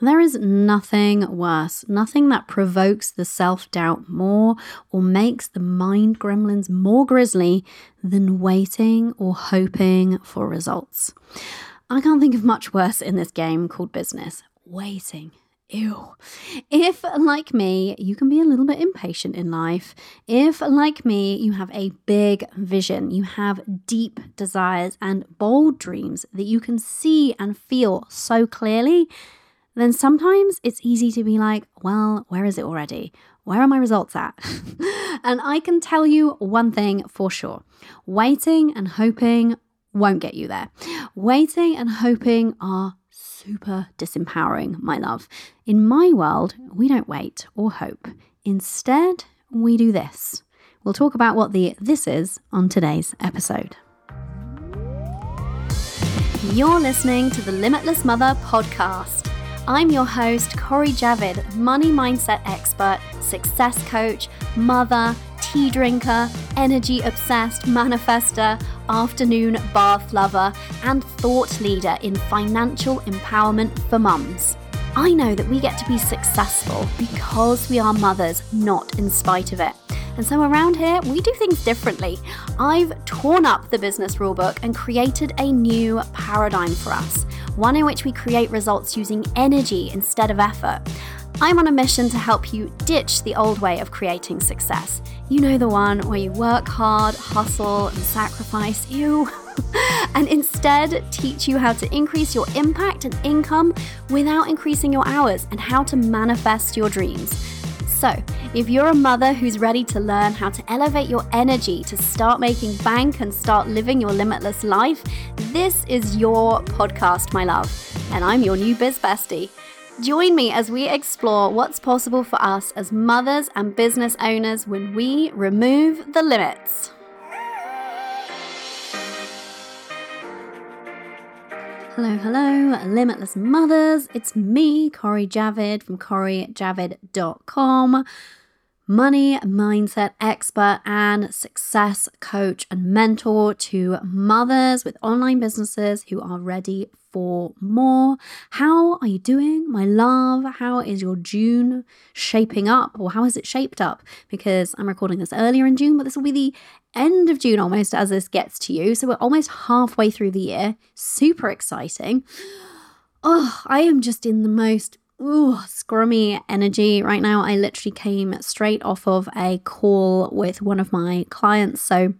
There is nothing worse, nothing that provokes the self doubt more or makes the mind gremlins more grisly than waiting or hoping for results. I can't think of much worse in this game called business. Waiting. Ew. If, like me, you can be a little bit impatient in life, if, like me, you have a big vision, you have deep desires and bold dreams that you can see and feel so clearly, then sometimes it's easy to be like, well, where is it already? Where are my results at? and I can tell you one thing for sure waiting and hoping won't get you there. Waiting and hoping are super disempowering, my love. In my world, we don't wait or hope. Instead, we do this. We'll talk about what the this is on today's episode. You're listening to the Limitless Mother podcast I'm your host, Cori Javid, money mindset expert, success coach, mother, tea drinker, energy obsessed manifester, afternoon bath lover, and thought leader in financial empowerment for mums. I know that we get to be successful because we are mothers, not in spite of it. And so around here, we do things differently. I've torn up the business rulebook and created a new paradigm for us, one in which we create results using energy instead of effort. I'm on a mission to help you ditch the old way of creating success. You know the one where you work hard, hustle, and sacrifice, you, and instead teach you how to increase your impact and income without increasing your hours and how to manifest your dreams. So, if you're a mother who's ready to learn how to elevate your energy to start making bank and start living your limitless life, this is your podcast, my love. And I'm your new biz bestie. Join me as we explore what's possible for us as mothers and business owners when we remove the limits. Hello, hello, limitless mothers. It's me, Cori Javid from CoriJavid.com, money mindset expert and success coach and mentor to mothers with online businesses who are ready for more. How are you doing, my love? How is your June shaping up, or how has it shaped up? Because I'm recording this earlier in June, but this will be the end of June almost as this gets to you. So we're almost halfway through the year. Super exciting. Oh, I am just in the most ooh, scrummy energy right now. I literally came straight off of a call with one of my clients. So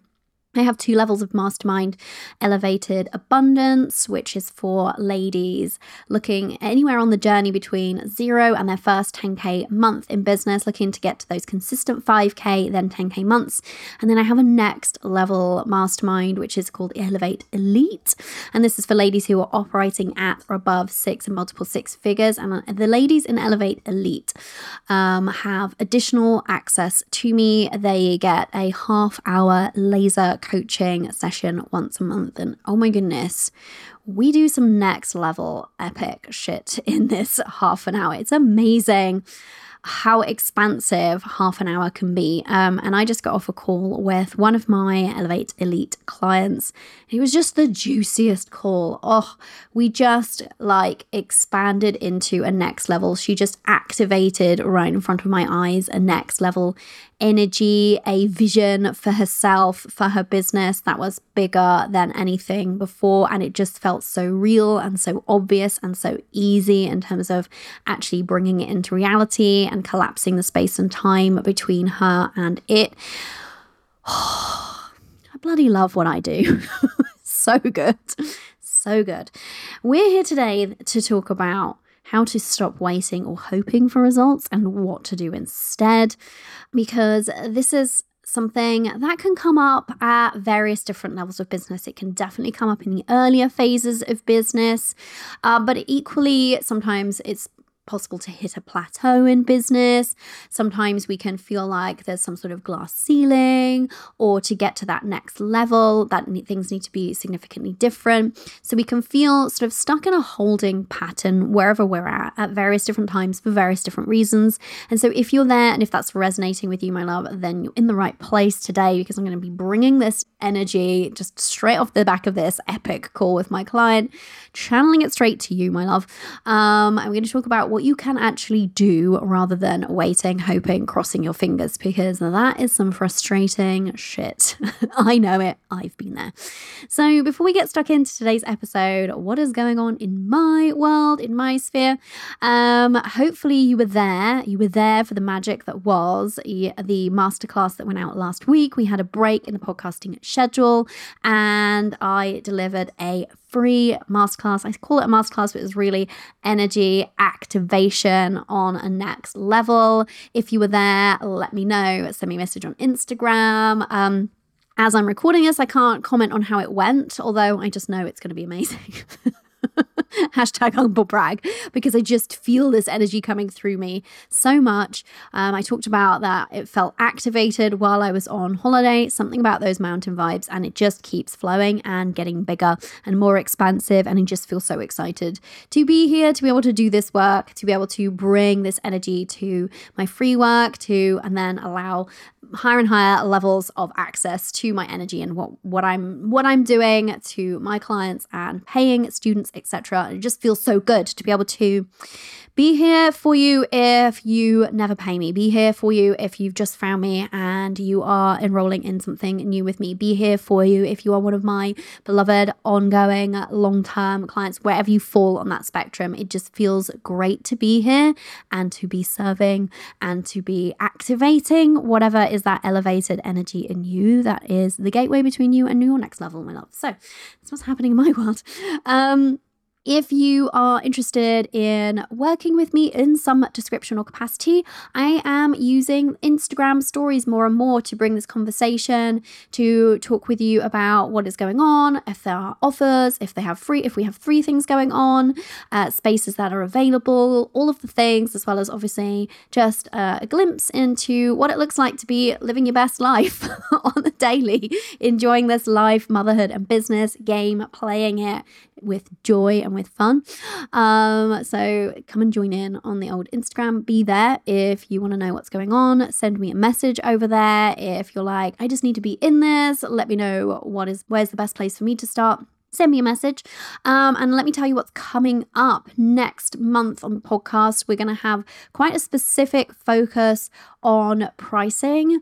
I have two levels of mastermind elevated abundance, which is for ladies looking anywhere on the journey between zero and their first 10K month in business, looking to get to those consistent 5K, then 10K months. And then I have a next level mastermind, which is called Elevate Elite. And this is for ladies who are operating at or above six and multiple six figures. And uh, the ladies in Elevate Elite um, have additional access to me. They get a half hour laser coaching session once a month. And oh my goodness, we do some next level epic shit in this half an hour. It's amazing how expansive half an hour can be. Um, and I just got off a call with one of my Elevate Elite clients. It was just the juiciest call. Oh, we just like expanded into a next level. She just activated right in front of my eyes a next level energy, a vision for herself, for her business that was bigger than anything before. And it just felt so real and so obvious and so easy in terms of actually bringing it into reality and collapsing the space and time between her and it. I bloody love what I do. so good. So good. We're here today to talk about how to stop waiting or hoping for results and what to do instead, because this is something that can come up at various different levels of business. It can definitely come up in the earlier phases of business, uh, but equally, sometimes it's possible to hit a plateau in business. Sometimes we can feel like there's some sort of glass ceiling, or to get to that next level, that things need to be significantly different. So we can feel sort of stuck in a holding pattern wherever we're at at various different times for various different reasons. And so if you're there and if that's resonating with you, my love, then you're in the right place today because I'm going to be bringing this energy just straight off the back of this epic call with my client, channeling it straight to you, my love. Um, I'm going to talk about what you can actually do rather than waiting, hoping, crossing your fingers, because that is some frustrating shit. I know it. I've been there. So, before we get stuck into today's episode, what is going on in my world, in my sphere? Um, hopefully, you were there. You were there for the magic that was the masterclass that went out last week. We had a break in the podcasting schedule and I delivered a free masterclass. I call it a masterclass, but it was really energy activation on a next level. If you were there, let me know. Send me a message on Instagram. Um, as I'm recording this, I can't comment on how it went, although I just know it's going to be amazing. hashtag humble brag because I just feel this energy coming through me so much. Um, I talked about that it felt activated while I was on holiday, something about those mountain vibes, and it just keeps flowing and getting bigger and more expansive. And I just feel so excited to be here, to be able to do this work, to be able to bring this energy to my free work, to and then allow higher and higher levels of access to my energy and what what I'm what I'm doing to my clients and paying students etc it just feels so good to be able to be here for you if you never pay me. Be here for you if you've just found me and you are enrolling in something new with me. Be here for you if you are one of my beloved, ongoing, long term clients, wherever you fall on that spectrum. It just feels great to be here and to be serving and to be activating whatever is that elevated energy in you that is the gateway between you and your next level, my love. So that's what's happening in my world. Um, if you are interested in working with me in some description or capacity, I am using Instagram stories more and more to bring this conversation, to talk with you about what is going on, if there are offers, if they have free, if we have three things going on, uh, spaces that are available, all of the things, as well as obviously just uh, a glimpse into what it looks like to be living your best life on the daily, enjoying this life, motherhood, and business game, playing it with joy and with fun. Um, so come and join in on the old Instagram. Be there if you want to know what's going on. Send me a message over there. If you're like, I just need to be in this, let me know what is where's the best place for me to start send me a message um, and let me tell you what's coming up next month on the podcast. We're going to have quite a specific focus on pricing.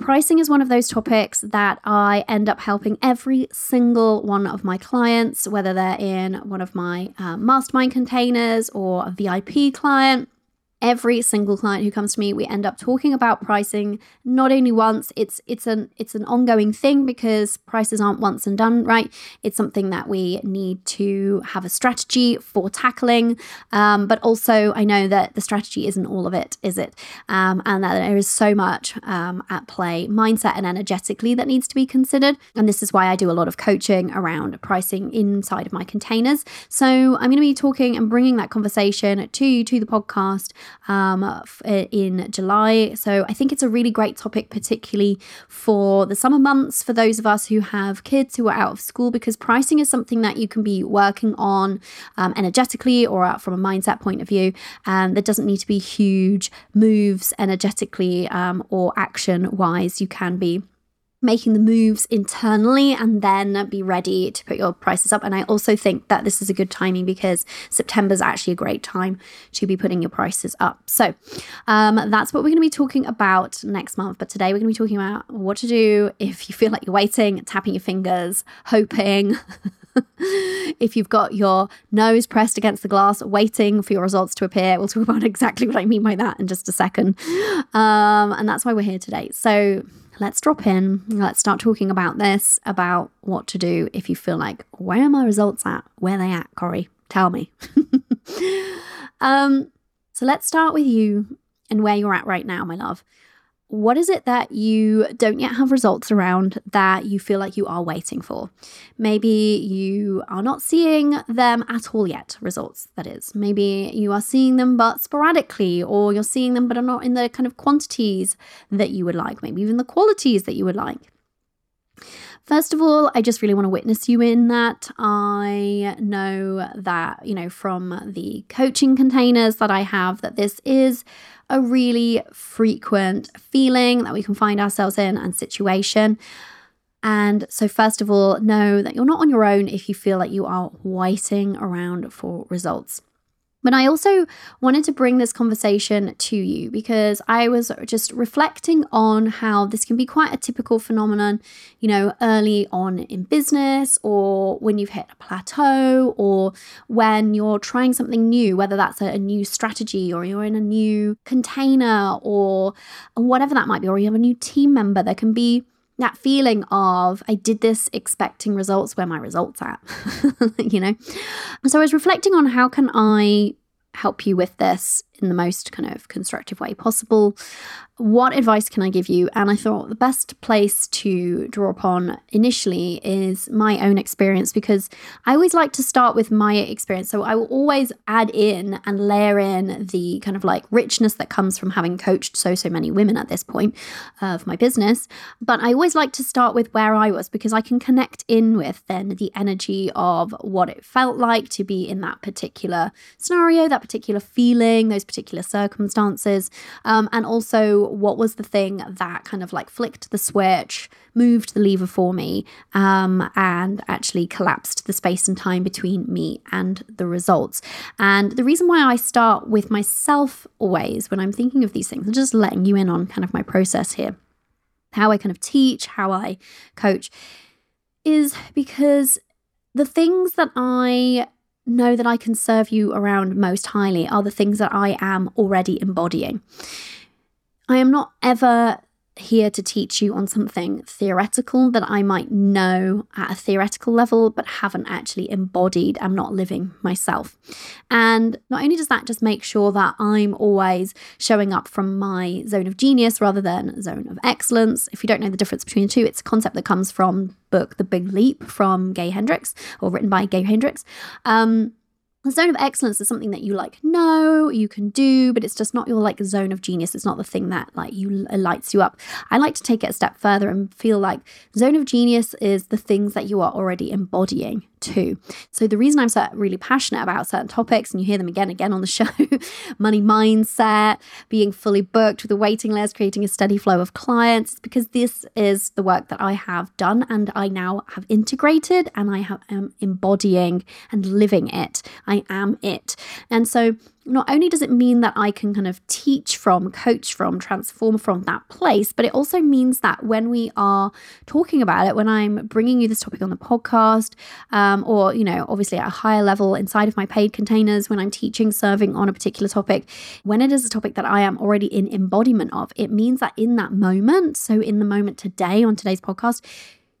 Pricing is one of those topics that I end up helping every single one of my clients, whether they're in one of my uh, mastermind containers or a VIP client every single client who comes to me we end up talking about pricing not only once it's it's an it's an ongoing thing because prices aren't once and done right? It's something that we need to have a strategy for tackling um, but also i know that the strategy isn't all of it is it? Um, and that there is so much um, at play mindset and energetically that needs to be considered. And this is why i do a lot of coaching around pricing inside of my containers. So i'm going to be talking and bringing that conversation to to the podcast um, in July. So I think it's a really great topic, particularly for the summer months, for those of us who have kids who are out of school, because pricing is something that you can be working on um, energetically or from a mindset point of view. And there doesn't need to be huge moves energetically um, or action wise. You can be making the moves internally and then be ready to put your prices up. And I also think that this is a good timing because September is actually a great time to be putting your prices up. So um, that's what we're going to be talking about next month. But today we're going to be talking about what to do if you feel like you're waiting, tapping your fingers, hoping. if you've got your nose pressed against the glass, waiting for your results to appear, we'll talk about exactly what I mean by that in just a second. Um, and that's why we're here today. So, let's drop in. Let's start talking about this, about what to do if you feel like, where are my results at? Where they at, Cori? Tell me. um, so let's start with you and where you're at right now, my love. What is it that you don't yet have results around that you feel like you are waiting for? Maybe you are not seeing them at all yet, results, that is. Maybe you are seeing them but sporadically, or you're seeing them but are not in the kind of quantities that you would like, maybe even the qualities that you would like. First of all, I just really want to witness you in that. I know that, you know, from the coaching containers that I have, that this is a really frequent feeling that we can find ourselves in and situation. And so, first of all, know that you're not on your own if you feel like you are waiting around for results. But I also wanted to bring this conversation to you because I was just reflecting on how this can be quite a typical phenomenon, you know, early on in business or when you've hit a plateau or when you're trying something new, whether that's a, new strategy or you're in a new container or whatever that might be, or you have a new team member. There can be that feeling of I did this expecting results where my results at, you know? So I was reflecting on how can I help you with this in the most kind of constructive way possible. What advice can I give you? And I thought the best place to draw upon initially is my own experience because I always like to start with my experience. So I will always add in and layer in the kind of like richness that comes from having coached so, so many women at this point of my business. But I always like to start with where I was because I can connect in with then the energy of what it felt like to be in that particular scenario, that particular feeling, those particular circumstances, um, and also what was the thing that kind of like flicked the switch, moved the lever for me, um, and actually collapsed the space and time between me and the results. And the reason why I start with myself always when I'm thinking of these things, I'm just letting you in on kind of my process here, how I kind of teach, how I coach, is because the things that I know that I can serve you around most highly are the things that I am already embodying. I am not ever here to teach you on something theoretical that I might know at a theoretical level, but haven't actually embodied. I'm not living myself. And not only does that just make sure that I'm always showing up from my zone of genius rather than zone of excellence. If you don't know the difference between the two, it's a concept that comes from book The Big Leap from Gay Hendricks or written by Gay Hendricks. Um, the zone of excellence is something that you like know you can do but it's just not your like zone of genius. It's not the thing that like you uh, lights you up. I like to take it a step further and feel like zone of genius is the things that you are already embodying too. So the reason I'm so really passionate about certain topics, and you hear them again and again on the show, money mindset, being fully booked with a waiting list, creating a steady flow of clients, because this is the work that I have done and I now have integrated and I have, am embodying and living it. I am it. And so not only does it mean that I can kind of teach from, coach from, transform from that place, but it also means that when we are talking about it, when I'm bringing you this topic on the podcast, um, or, you know, obviously at a higher level inside of my paid containers, when I'm teaching, serving on a particular topic, when it is a topic that I am already in embodiment of, it means that in that moment, so in the moment today on today's podcast,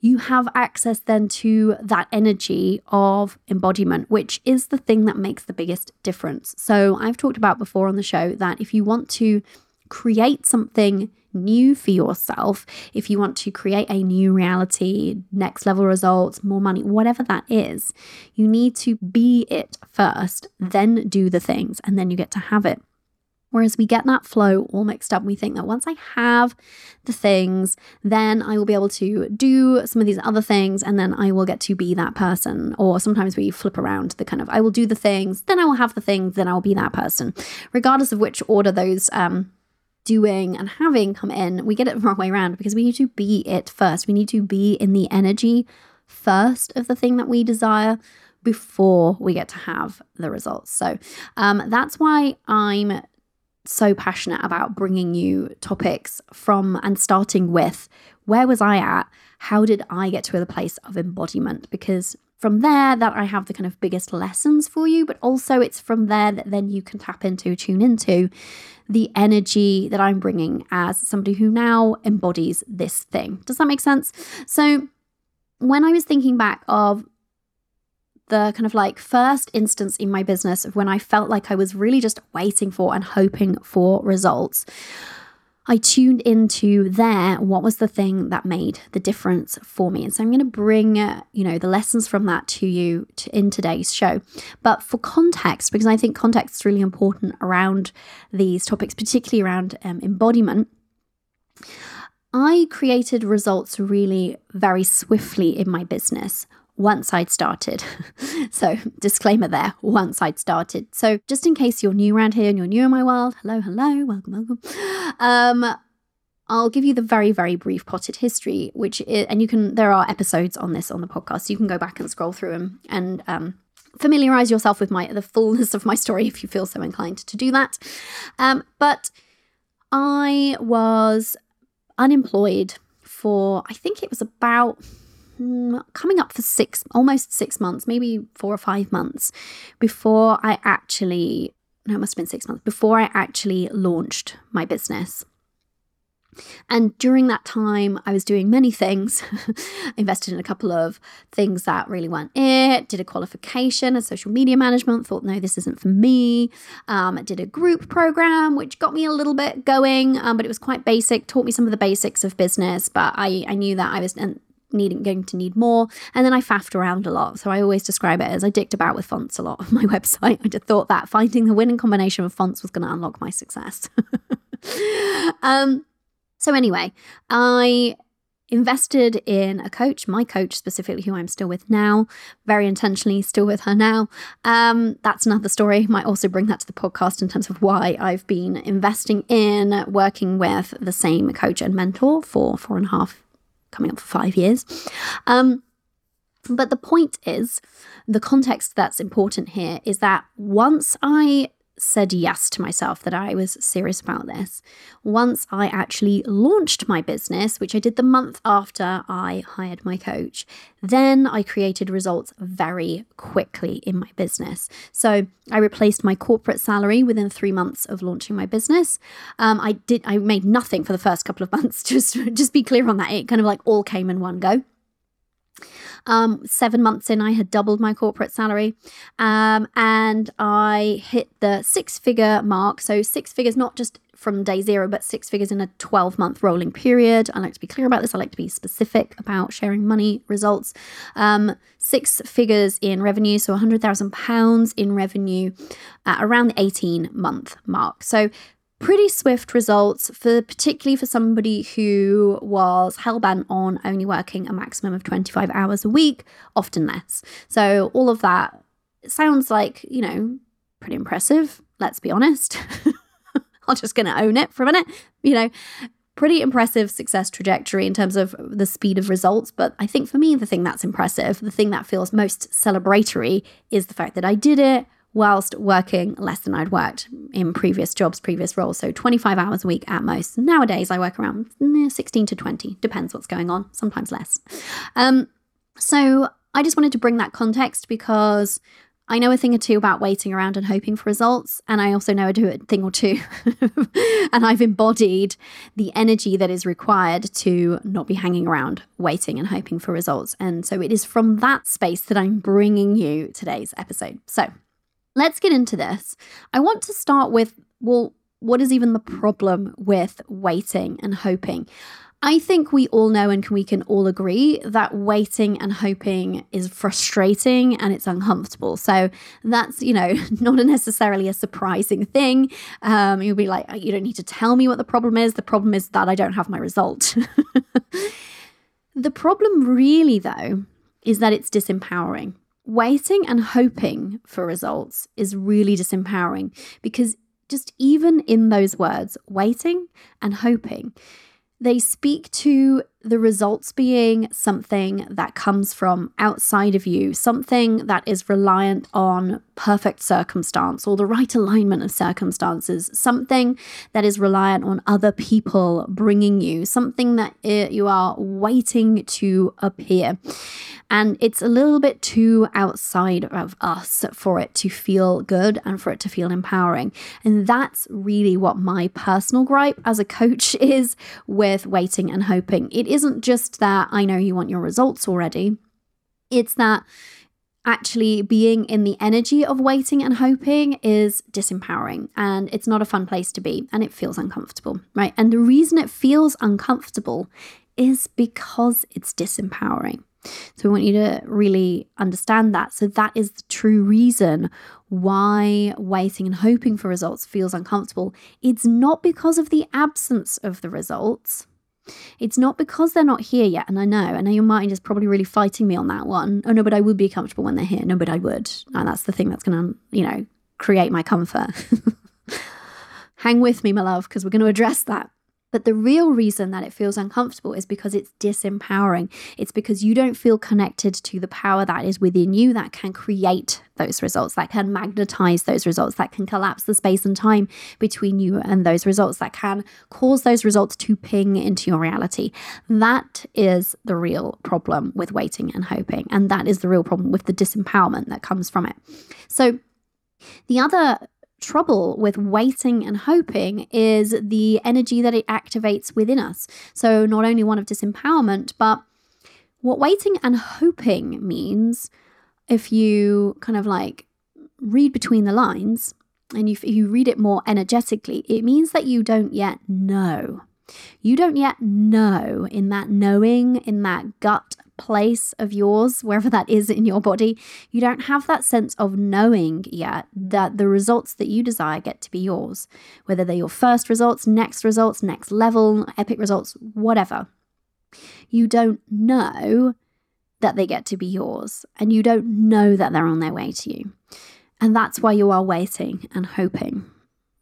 you have access then to that energy of embodiment, which is the thing that makes the biggest difference. So, I've talked about before on the show that if you want to create something new for yourself, if you want to create a new reality, next level results, more money, whatever that is, you need to be it first, then do the things, and then you get to have it. Whereas we get that flow all mixed up. We think that once I have the things, then I will be able to do some of these other things and then I will get to be that person. Or sometimes we flip around the kind of I will do the things, then I will have the things, then I'll be that person. Regardless of which order those um, doing and having come in, we get it the wrong way around because we need to be it first. We need to be in the energy first of the thing that we desire before we get to have the results. So um, that's why I'm so passionate about bringing you topics from and starting with where was I at? How did I get to the place of embodiment? Because from there that I have the kind of biggest lessons for you, but also it's from there that then you can tap into, tune into the energy that I'm bringing as somebody who now embodies this thing. Does that make sense? So when I was thinking back of the kind of like first instance in my business of when I felt like I was really just waiting for and hoping for results. I tuned into there what was the thing that made the difference for me. And so I'm going to bring, you know, the lessons from that to you to, in today's show. But for context, because I think context is really important around these topics, particularly around um, embodiment. I created results really very swiftly in my business once I'd started. so, disclaimer there, once I'd started. So, just in case you're new around here and you're new in my world, hello, hello, welcome, welcome. Um, I'll give you the very, very brief potted history, which is, and you can, there are episodes on this on the podcast. So you can go back and scroll through them and um, familiarize yourself with my the fullness of my story if you feel so inclined to do that. Um, but I was unemployed for, I think it was about coming up for six, almost six months, maybe four or five months before I actually, no, it must have been six months before I actually launched my business. And during that time, I was doing many things. invested in a couple of things that really weren't it. Did a qualification as social media management. Thought, no, this isn't for me. Um, did a group program, which got me a little bit going, um, but it was quite basic. Taught me some of the basics of business, but I, I knew that I was needing going to need more. And then I faffed around a lot. So I always describe it as I dicked about with fonts a lot on my website. I just thought that finding the winning combination of fonts was going to unlock my success. um, so, anyway, I invested in a coach, my coach specifically, who I'm still with now, very intentionally still with her now. Um, that's another story. Might also bring that to the podcast in terms of why I've been investing in working with the same coach and mentor for four and a half, coming up for five years. Um, but the point is, the context that's important here is that once I said yes to myself that I was serious about this. Once I actually launched my business, which I did the month after I hired my coach, then I created results very quickly in my business. So I replaced my corporate salary within three months of launching my business. Um, I did. I made nothing for the first couple of months. Just just be clear on that. It kind of like all came in one go. Um, seven months in, I had doubled my corporate salary um, and I hit the six figure mark. So, six figures, not just from day zero, but six figures in a 12 month rolling period. I like to be clear about this. I like to be specific about sharing money results. Um, six figures in revenue, so £100,000 in revenue around the 18 month mark. So, pretty swift results for particularly for somebody who was hellbent on only working a maximum of 25 hours a week, often less. So all of that sounds like, you know, pretty impressive, let's be honest. I'm just going to own it for a minute. You know, pretty impressive success trajectory in terms of the speed of results. But I think for me, the thing that's impressive, the thing that feels most celebratory is the fact that I did it whilst working less than I'd worked in previous jobs, previous roles. So 25 hours a week at most. Nowadays, I work around 16 to 20, depends what's going on, sometimes less. Um, so I just wanted to bring that context because I know a thing or two about waiting around and hoping for results. And I also know a thing or two. and I've embodied the energy that is required to not be hanging around waiting and hoping for results. And so it is from that space that I'm bringing you today's episode. So Let's get into this. I want to start with well, what is even the problem with waiting and hoping? I think we all know and we can all agree that waiting and hoping is frustrating and it's uncomfortable. So that's, you know, not necessarily a surprising thing. Um, you'll be like, you don't need to tell me what the problem is. The problem is that I don't have my result. the problem, really, though, is that it's disempowering waiting and hoping for results is really disempowering because just even in those words, waiting and hoping, they speak to the results being something that comes from outside of you, something that is reliant on perfect circumstance or the right alignment of circumstances, something that is reliant on other people bringing you, something that you are waiting to appear. And it's a little bit too outside of us for it to feel good and for it to feel empowering. And that's really what my personal gripe as a coach is with waiting and hoping. It isn't just that I know you want your results already, it's that actually being in the energy of waiting and hoping is disempowering and it's not a fun place to be and it feels uncomfortable, right? And the reason it feels uncomfortable is because it's disempowering. So we want you to really understand that. So that is the true reason why waiting and hoping for results feels uncomfortable. It's not because of the absence of the results. It's not because they're not here yet. And I know, I know your mind is probably really fighting me on that one. Oh, no, but I would be comfortable when they're here. No, but I would. And that's the thing that's to, you know, create my comfort. Hang with me, my love, because we're to address that. But the real reason that it feels uncomfortable is because it's disempowering. It's because you don't feel connected to the power that is within you that can create those results, that can magnetize those results, that can collapse the space and time between you and those results, that can cause those results to ping into your reality. That is the real problem with waiting and hoping. And that is the real problem with the disempowerment that comes from it. So, the other trouble with waiting and hoping is the energy that it activates within us. So, not only one of disempowerment, but what waiting and hoping means, if you kind of like read between the lines and you, you read it more energetically, it means that you don't yet know. You don't yet know in that knowing, in that gut place of yours, wherever that is in your body, you don't have that sense of knowing yet that the results that you desire get to be yours, whether they're your first results, next results, next level, epic results, whatever. You don't know that they get to be yours, and you don't know that they're on their way to you. And that's why you are waiting and hoping,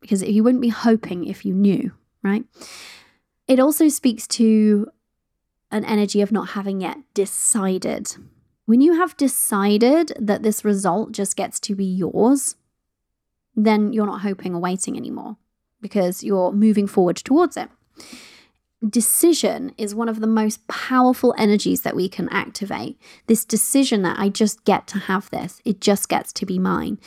because you wouldn't be hoping if you knew, right? It also speaks to an energy of not having yet decided. When you have decided that this result just gets to be yours, then you're not hoping or waiting anymore because you're moving forward towards it. Decision is one of the most powerful energies that we can activate. This decision that I just get to have this, it just gets to be mine.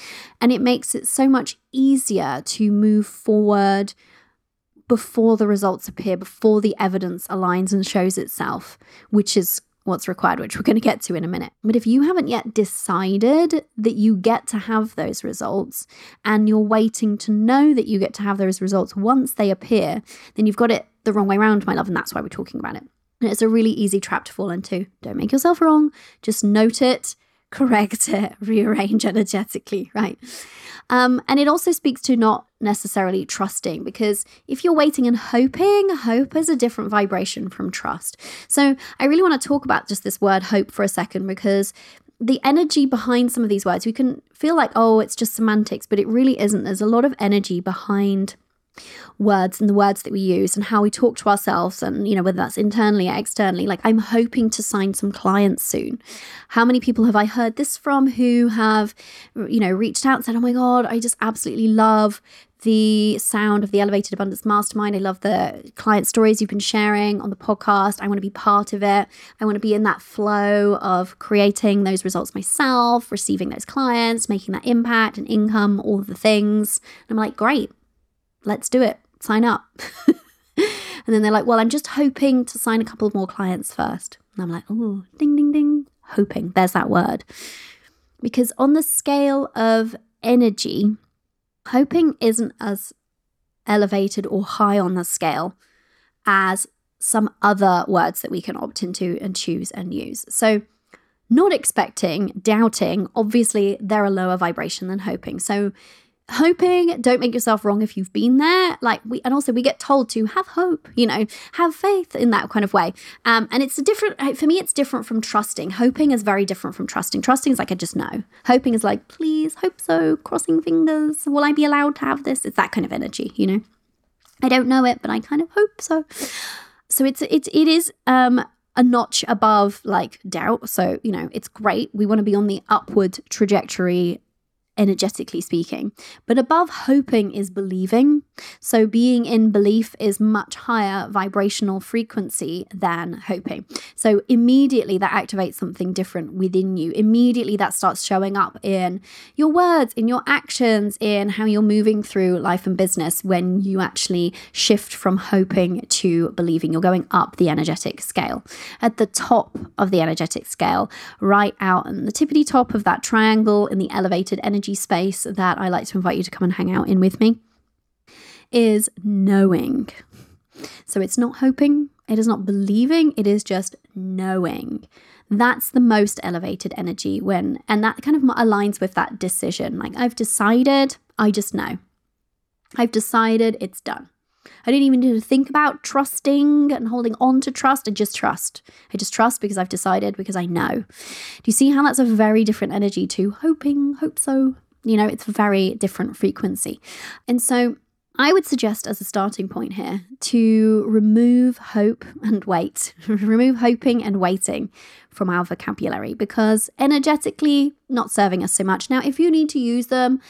And it makes it so much easier to move forward before the results appear, before the evidence aligns and shows itself, which is what's required, which we're going to get to in a minute. But if you haven't yet decided that you get to have those results and you're waiting to know that you get to have those results once they appear, then you've got it the wrong way around, my love. And that's why we're talking about it. And it's a really easy trap to fall into. Don't make yourself wrong, just note it, correct it, rearrange energetically, right? Um, and it also speaks to not necessarily trusting because if you're waiting and hoping, hope is a different vibration from trust. So I really want to talk about just this word hope for a second because the energy behind some of these words, we can feel like, oh, it's just semantics, but it really isn't. There's a lot of energy behind words and the words that we use and how we talk to ourselves and you know whether that's internally or externally like i'm hoping to sign some clients soon how many people have i heard this from who have you know reached out and said oh my god i just absolutely love the sound of the Elevated Abundance Mastermind. I love the client stories you've been sharing on the podcast. I want to be part of it. I want to be in that flow of creating those results myself, receiving those clients, making that impact and income, all of the things. And I'm like, great, let's do it, sign up. and then they're like, well, I'm just hoping to sign a couple more clients first. And I'm like, oh, ding, ding, ding, hoping. There's that word. Because on the scale of energy, hoping isn't as elevated or high on the scale as some other words that we can opt into and choose and use. So, not expecting, doubting, obviously they're a lower vibration than hoping. So, hoping don't make yourself wrong if you've been there. Like we and also we get told to have hope you know have faith in that kind of way. Um, and it's a different for me it's different from trusting. Hoping is very different from trusting. Trusting is like i just know. Hoping is like please hope so. Crossing fingers. Will i be allowed to have this? It's that kind of energy you know? I don't know it but i kind of hope so. So it's it's it is um a notch above like doubt. So you know it's great. We want to be on the upward trajectory energetically speaking. But above hoping is believing. So, being in belief is much higher vibrational frequency than hoping. So, immediately that activates something different within you. Immediately that starts showing up in your words, in your actions, in how you're moving through life and business when you actually shift from hoping to believing. You're going up the energetic scale. At the top of the energetic scale, right out on the tippity top of that triangle in the elevated energy space that I like to invite you to come and hang out in with me is knowing. So it's not hoping, it is not believing, it is just knowing. That's the most elevated energy when, and that kind of aligns with that decision. Like, I've decided, I just know. I've decided it's done. I didn't even need to think about trusting and holding on to trust. I just trust. I just trust because I've decided, because I know. Do you see how that's a very different energy to hoping, hope so? You know, it's a very different frequency. And so I would suggest as a starting point here to remove hope and wait, remove hoping and waiting from our vocabulary because energetically not serving us so much. Now, if you need to use them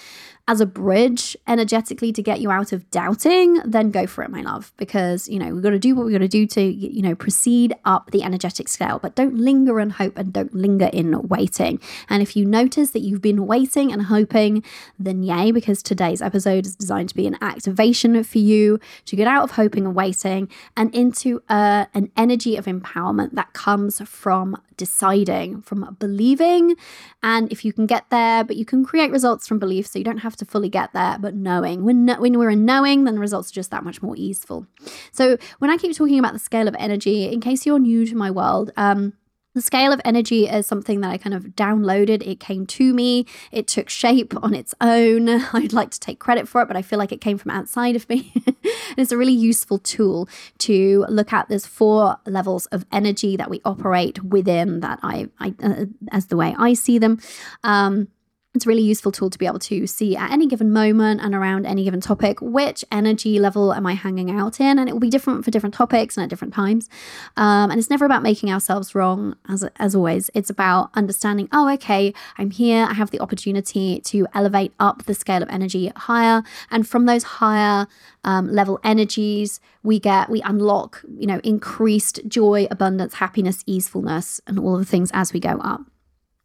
as a bridge energetically to get you out of doubting, then go for it, my love, because, you know, we've got to do what we've got to do to, you know, proceed up the energetic scale, but don't linger in hope and don't linger in waiting. And if you notice that you've been waiting and hoping, then yay, because today's episode is designed to be an activation for you to get out of hoping and waiting and into uh, an energy of empowerment that comes from deciding, from believing. And if you can get there, but you can create results from belief, so you don't have to fully get there, but knowing. When, when we're in knowing, then the results are just that much more easeful. So when I keep talking about the scale of energy, in case you're new to my world, um, the scale of energy is something that I kind of downloaded. It came to me. It took shape on its own. I'd like to take credit for it, but I feel like it came from outside of me. And it's a really useful tool to look at. There's four levels of energy that we operate within that I, I uh, as the way I see them. Um, it's a really useful tool to be able to see at any given moment and around any given topic which energy level am I hanging out in, and it will be different for different topics and at different times. Um, and it's never about making ourselves wrong, as as always. It's about understanding. Oh, okay, I'm here. I have the opportunity to elevate up the scale of energy higher, and from those higher um, level energies, we get we unlock you know increased joy, abundance, happiness, easefulness, and all of the things as we go up.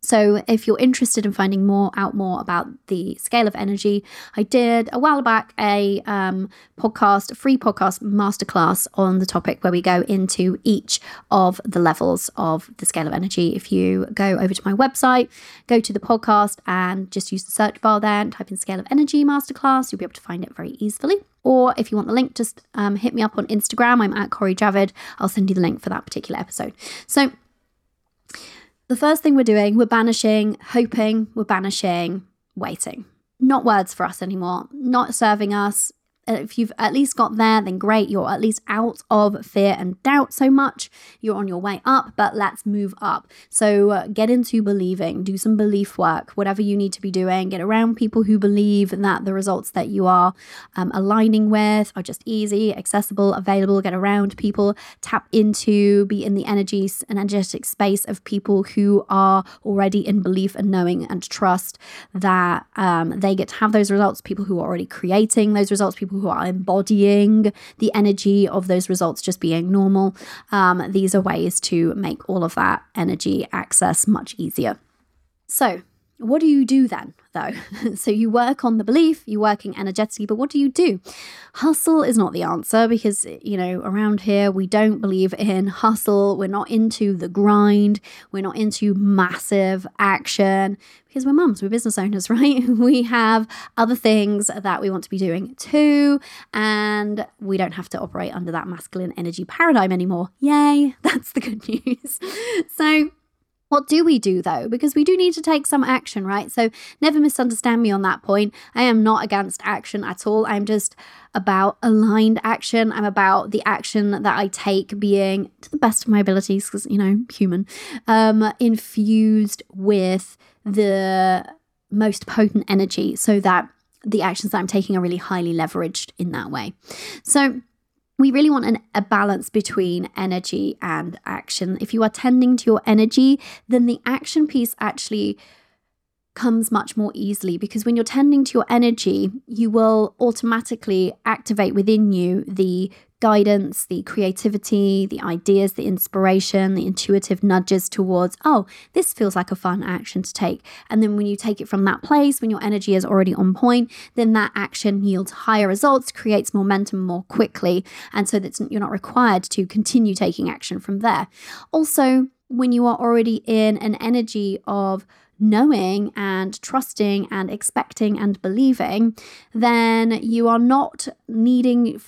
So, if you're interested in finding more out more about the scale of energy, I did a while back a um, podcast, a free podcast masterclass on the topic where we go into each of the levels of the scale of energy. If you go over to my website, go to the podcast, and just use the search bar there and type in scale of energy masterclass, you'll be able to find it very easily. Or if you want the link, just um, hit me up on Instagram. I'm at Cori Javid. I'll send you the link for that particular episode. So, the first thing we're doing, we're banishing hoping, we're banishing waiting. Not words for us anymore, not serving us, if you've at least got there, then great. You're at least out of fear and doubt so much. You're on your way up, but let's move up. So uh, get into believing, do some belief work, whatever you need to be doing. Get around people who believe that the results that you are um, aligning with are just easy, accessible, available. Get around people, tap into, be in the energies and energetic space of people who are already in belief and knowing and trust that um, they get to have those results. People who are already creating those results, people who are embodying the energy of those results just being normal. Um, these are ways to make all of that energy access much easier. So, what do you do then, though? so you work on the belief, you're working energetically, but what do you do? Hustle is not the answer because, you know, around here we don't believe in hustle. We're not into the grind. We're not into massive action because we're mums, we're business owners, right? We have other things that we want to be doing too, and we don't have to operate under that masculine energy paradigm anymore. Yay, that's the good news. so, what do we do though? Because we do need to take some action, right? So never misunderstand me on that point. I am not against action at all. I'm just about aligned action. I'm about the action that I take being to the best of my abilities, because, you know, human, um, infused with the most potent energy so that the actions that I'm taking are really highly leveraged in that way. So we really want an, a balance between energy and action. If you are tending to your energy, then the action piece actually comes much more easily because when you're tending to your energy, you will automatically activate within you the guidance, the creativity, the ideas, the inspiration, the intuitive nudges towards, oh, this feels like a fun action to take. And then when you take it from that place, when your energy is already on point, then that action yields higher results, creates momentum more quickly. And so that you're not required to continue taking action from there. Also, when you are already in an energy of knowing and trusting and expecting and believing, then you are not needing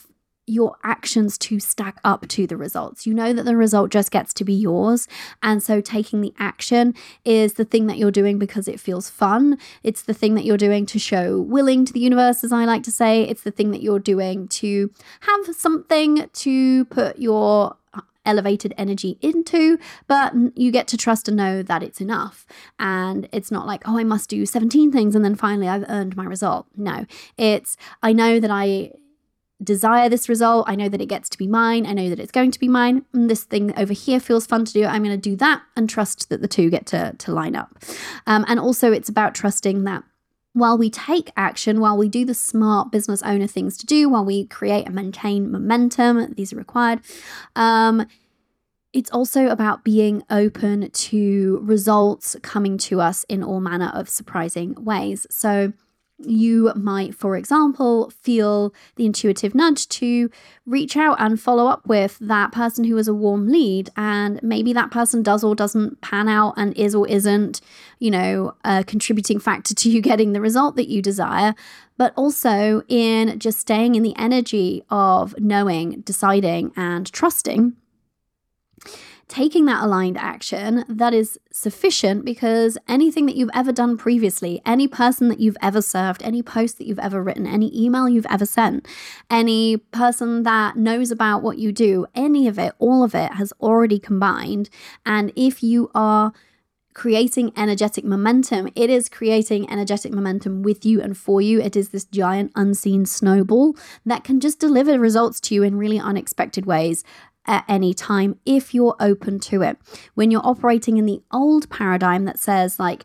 your actions to stack up to the results. You know that the result just gets to be yours. And so taking the action is the thing that you're doing because it feels fun. It's the thing that you're doing to show willing to the universe, as I like to say. It's the thing that you're doing to have something to put your elevated energy into, but you get to trust and know that it's enough. And it's not like, oh, I must do 17 things and then finally I've earned my result. No, it's, I know that I desire this result. I know that it gets to be mine. I know that it's going to be mine. And this thing over here feels fun to do. I'm going to do that and trust that the two get to, to line up. Um, and also, it's about trusting that while we take action, while we do the smart business owner things to do, while we create and maintain momentum, these are required. Um, it's also about being open to results coming to us in all manner of surprising ways. So, you might, for example, feel the intuitive nudge to reach out and follow up with that person who is a warm lead. And maybe that person does or doesn't pan out and is or isn't, you know, a contributing factor to you getting the result that you desire. But also in just staying in the energy of knowing, deciding, and trusting taking that aligned action that is sufficient because anything that you've ever done previously, any person that you've ever served, any post that you've ever written, any email you've ever sent, any person that knows about what you do, any of it, all of it has already combined. And if you are creating energetic momentum. It is creating energetic momentum with you and for you. It is this giant unseen snowball that can just deliver results to you in really unexpected ways at any time if you're open to it. When you're operating in the old paradigm that says, like,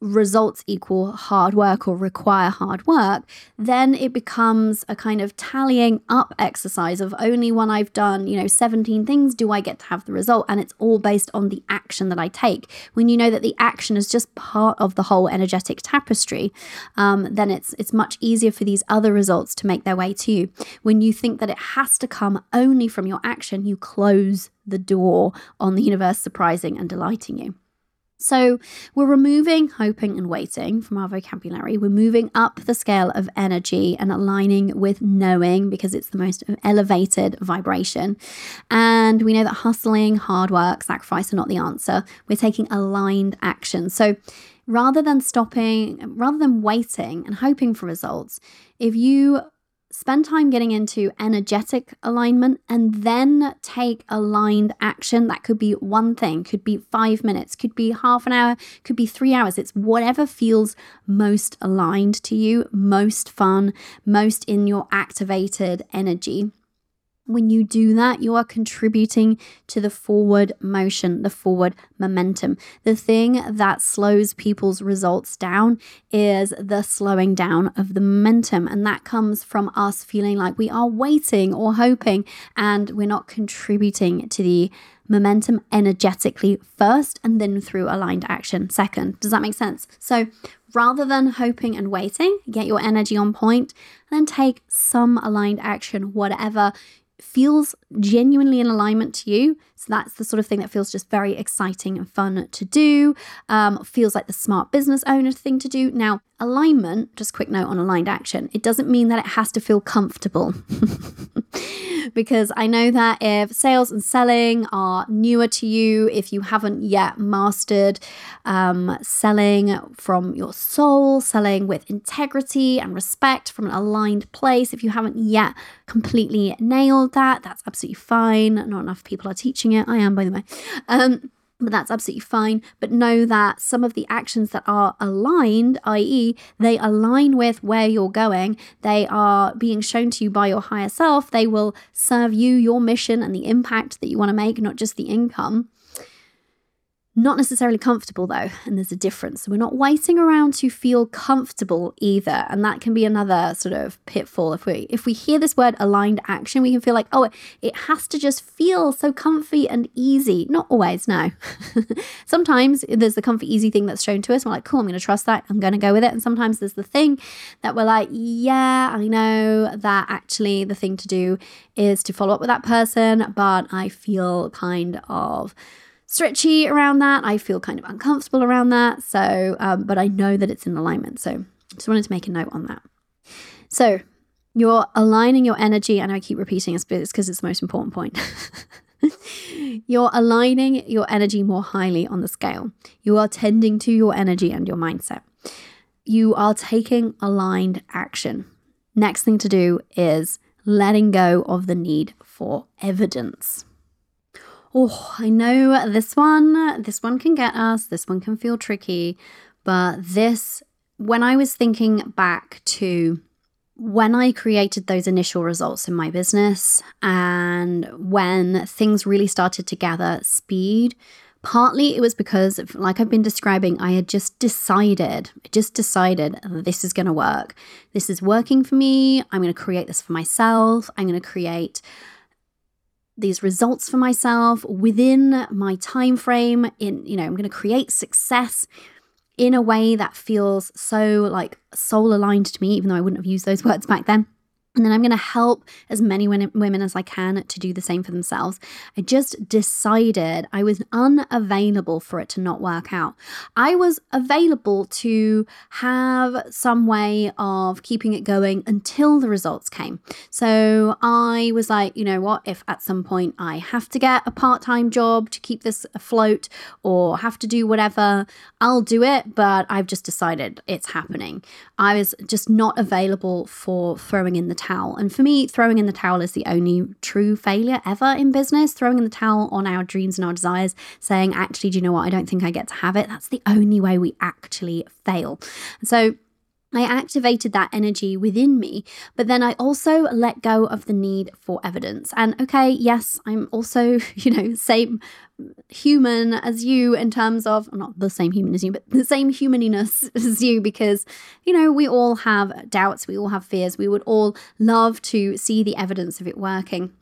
results equal hard work or require hard work, then it becomes a kind of tallying up exercise of only when I've done, you know, 17 things do I get to have the result. And it's all based on the action that I take. When you know that the action is just part of the whole energetic tapestry, um, then it's it's much easier for these other results to make their way to you. When you think that it has to come only from your action, you close the door on the universe surprising and delighting you. So we're removing hoping and waiting from our vocabulary. We're moving up the scale of energy and aligning with knowing because it's the most elevated vibration. And we know that hustling, hard work, sacrifice are not the answer. We're taking aligned action. So rather than stopping, rather than waiting and hoping for results, if you spend time getting into energetic alignment and then take aligned action. That could be one thing, could be five minutes, could be half an hour, could be three hours. It's whatever feels most aligned to you, most fun, most in your activated energy. When you do that, you are contributing to the forward motion, the forward momentum. The thing that slows people's results down is the slowing down of the momentum. And that comes from us feeling like we are waiting or hoping and we're not contributing to the momentum energetically first and then through aligned action second. Does that make sense? So rather than hoping and waiting, get your energy on point and then take some aligned action, whatever feels genuinely in alignment to you. So that's the sort of thing that feels just very exciting and fun to do. Um, feels like the smart business owner thing to do. Now, alignment, just quick note on aligned action, it doesn't mean that it has to feel comfortable. because I know that if sales and selling are newer to you, if you haven't yet mastered um, selling from your soul, selling with integrity and respect from an aligned place, if you haven't yet completely nailed that, that's absolutely fine. Not enough people are teaching it. I am, by the way. Um, but that's absolutely fine. But know that some of the actions that are aligned, i.e., they align with where you're going, they are being shown to you by your higher self, they will serve you, your mission, and the impact that you want to make, not just the income. Not necessarily comfortable though, and there's a difference. So We're not waiting around to feel comfortable either, and that can be another sort of pitfall. If we if we hear this word aligned action, we can feel like, oh, it has to just feel so comfy and easy. Not always, no. sometimes there's the comfy easy thing that's shown to us. We're like, cool, I'm going to trust that. I'm going to go with it. And sometimes there's the thing that we're like, yeah, I know that actually the thing to do is to follow up with that person, but I feel kind of stretchy around that. I feel kind of uncomfortable around that. So, um, but I know that it's in alignment. So, just wanted to make a note on that. So, you're aligning your energy, and I keep repeating this because it's the most important point. you're aligning your energy more highly on the scale. You are tending to your energy and your mindset. You are taking aligned action. Next thing to do is letting go of the need for evidence. Oh, I know this one, this one can get us, this one can feel tricky, but this, when I was thinking back to when I created those initial results in my business and when things really started to gather speed, partly it was because, like I've been describing, I had just decided, just decided this is going to work. This is working for me. I'm going to create this for myself. I'm going to create these results for myself within my time frame in you know i'm going to create success in a way that feels so like soul aligned to me even though i wouldn't have used those words back then and then I'm going to help as many women as I can to do the same for themselves. I just decided I was unavailable for it to not work out. I was available to have some way of keeping it going until the results came. So I was like, you know what? If at some point I have to get a part time job to keep this afloat or have to do whatever, I'll do it. But I've just decided it's happening. I was just not available for throwing in the towel. And for me, throwing in the towel is the only true failure ever in business. Throwing in the towel on our dreams and our desires, saying, actually, do you know what? I don't think I get to have it. That's the only way we actually fail. So, I activated that energy within me, but then I also let go of the need for evidence. And okay, yes, I'm also, you know, same human as you in terms of not the same human as you, but the same humaniness as you, because, you know, we all have doubts, we all have fears, we would all love to see the evidence of it working.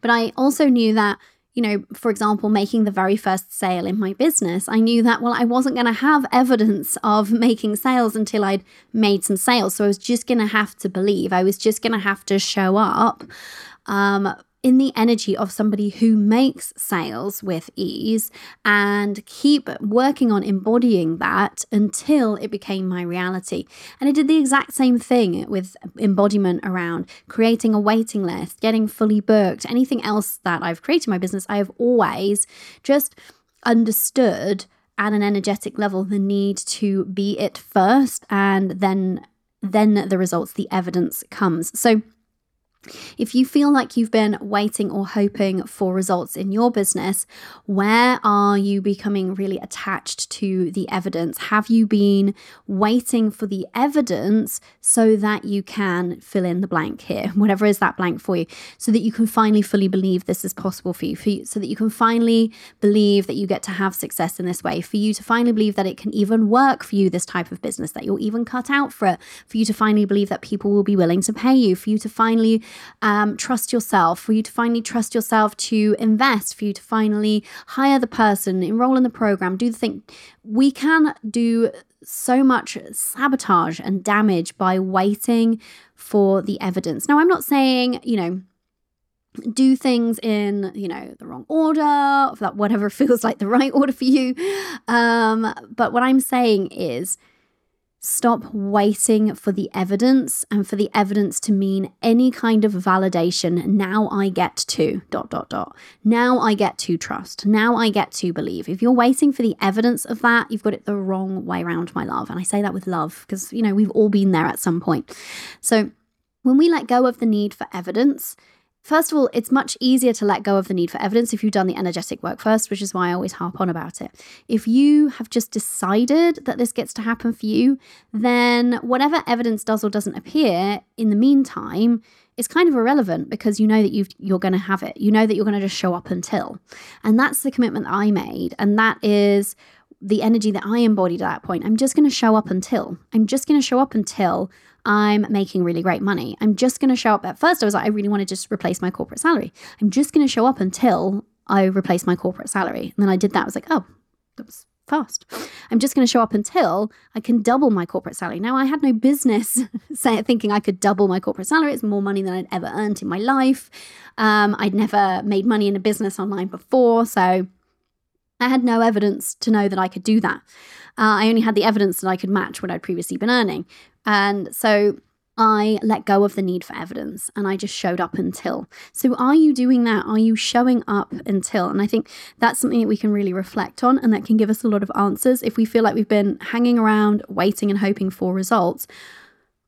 But I also knew that you know, for example, making the very first sale in my business, I knew that, well, I wasn't going to have evidence of making sales until I'd made some sales. So I was just going to have to believe, I was just going to have to show up. Um, in the energy of somebody who makes sales with ease and keep working on embodying that until it became my reality. And I did the exact same thing with embodiment around creating a waiting list, getting fully booked, anything else that I've created my business. I have always just understood at an energetic level the need to be it first and then then the results the evidence comes so if you feel like you've been waiting or hoping for results in your business, where are you becoming really attached to the evidence? Have you been waiting for the evidence so that you can fill in the blank here, whatever is that blank for you, so that you can finally fully believe this is possible for you, for you so that you can finally believe that you get to have success in this way, for you to finally believe that it can even work for you, this type of business, that you'll even cut out for it, for you to finally believe that people will be willing to pay you, for you to finally um, trust yourself, for you to finally trust yourself to invest, for you to finally hire the person, enroll in the program, do the thing. We can do so much sabotage and damage by waiting for the evidence. Now, I'm not saying, you know, do things in you know the wrong order that whatever feels like the right order for you um, but what i'm saying is Stop waiting for the evidence and for the evidence to mean any kind of validation. Now I get to dot dot dot. Now I get to trust. Now I get to believe. If you're waiting for the evidence of that, you've got it the wrong way around, my love. And I say that with love because, you know, we've all been there at some point. So when we let go of the need for evidence, First of all, it's much easier to let go of the need for evidence if you've done the energetic work first, which is why I always harp on about it. If you have just decided that this gets to happen for you, then whatever evidence does or doesn't appear in the meantime is kind of irrelevant because you know that you you're going to have it. You know that you're going to just show up until. And that's the commitment that I made. And that is the energy that I embodied at that point. I'm just going to show up until. I'm just going to show up until I'm making really great money. I'm just going to show up. At first, I was like, I really want to just replace my corporate salary. I'm just going to show up until I replace my corporate salary. And then I did that. I was like, oh, that was fast. I'm just going to show up until I can double my corporate salary. Now, I had no business say, thinking I could double my corporate salary. It's more money than I'd ever earned in my life. Um, I'd never made money in a business online before. So I had no evidence to know that I could do that. Uh, I only had the evidence that I could match what I'd previously been earning. And so I let go of the need for evidence and I just showed up until. So, are you doing that? Are you showing up until? And I think that's something that we can really reflect on and that can give us a lot of answers. If we feel like we've been hanging around, waiting and hoping for results,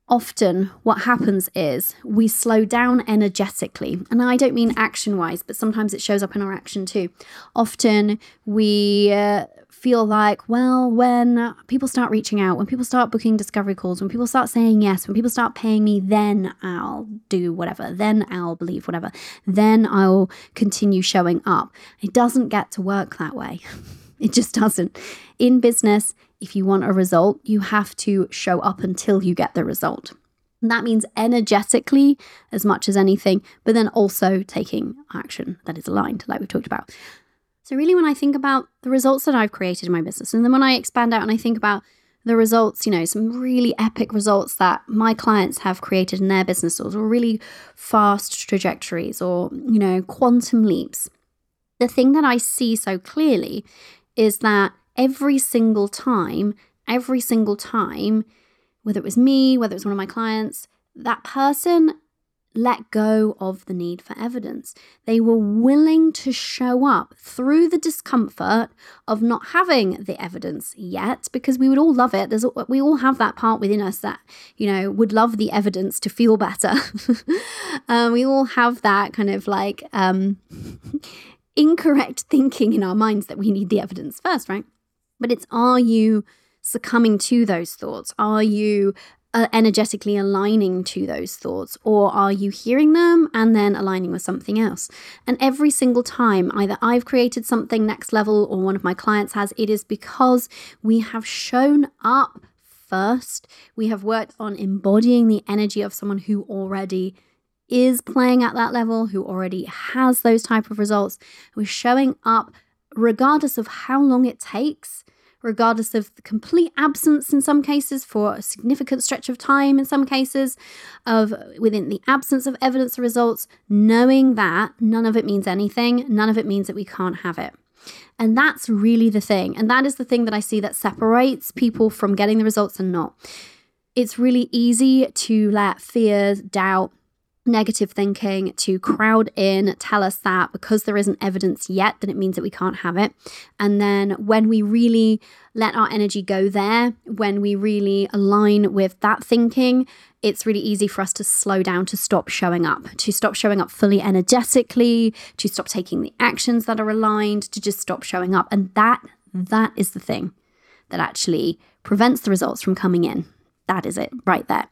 often what happens is we slow down energetically. And I don't mean action wise, but sometimes it shows up in our action too. Often we uh, feel like, well, when people start reaching out, when people start booking discovery calls, when people start saying yes, when people start paying me, then I'll do whatever, then I'll believe whatever, then I'll continue showing up. It doesn't get to work that way. It just doesn't. In business, if you want a result, you have to show up until you get the result. And that means energetically as much as anything, but then also taking action that is aligned, like we talked about. So, really, when I think about the results that I've created in my business, and then when I expand out and I think about the results, you know, some really epic results that my clients have created in their businesses, or really fast trajectories, or, you know, quantum leaps, the thing that I see so clearly is that every single time, every single time, whether it was me, whether it was one of my clients, that person let go of the need for evidence. They were willing to show up through the discomfort of not having the evidence yet, because we would all love it. There's we all have that part within us that you know would love the evidence to feel better. um, we all have that kind of like um, incorrect thinking in our minds that we need the evidence first, right? But it's are you succumbing to those thoughts? Are you uh, energetically aligning to those thoughts, or are you hearing them and then aligning with something else? And every single time, either I've created something next level or one of my clients has, it is because we have shown up first. We have worked on embodying the energy of someone who already is playing at that level, who already has those type of results. We're showing up regardless of how long it takes regardless of the complete absence in some cases for a significant stretch of time in some cases of within the absence of evidence or results knowing that none of it means anything none of it means that we can't have it. And that's really the thing. And that is the thing that i see that separates people from getting the results and not. It's really easy to let fears doubt negative thinking to crowd in, tell us that because there isn't evidence yet, then it means that we can't have it. And then when we really let our energy go there, when we really align with that thinking, it's really easy for us to slow down, to stop showing up, to stop showing up fully energetically, to stop taking the actions that are aligned, to just stop showing up. And that that is the thing that actually prevents the results from coming in. That is it right there.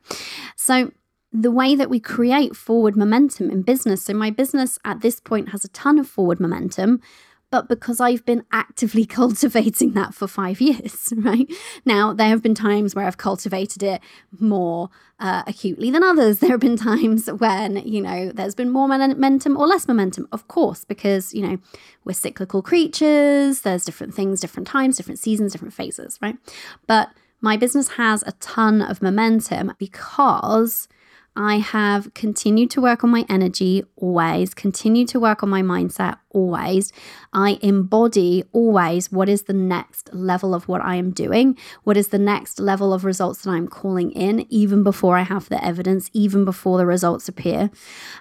So the way that we create forward momentum in business. So, my business at this point has a ton of forward momentum, but because I've been actively cultivating that for five years, right? Now, there have been times where I've cultivated it more uh, acutely than others. There have been times when, you know, there's been more momentum or less momentum, of course, because, you know, we're cyclical creatures, there's different things, different times, different seasons, different phases, right? But my business has a ton of momentum because I have continued to work on my energy always, continue to work on my mindset always. I embody always what is the next level of what I am doing, what is the next level of results that I'm calling in, even before I have the evidence, even before the results appear.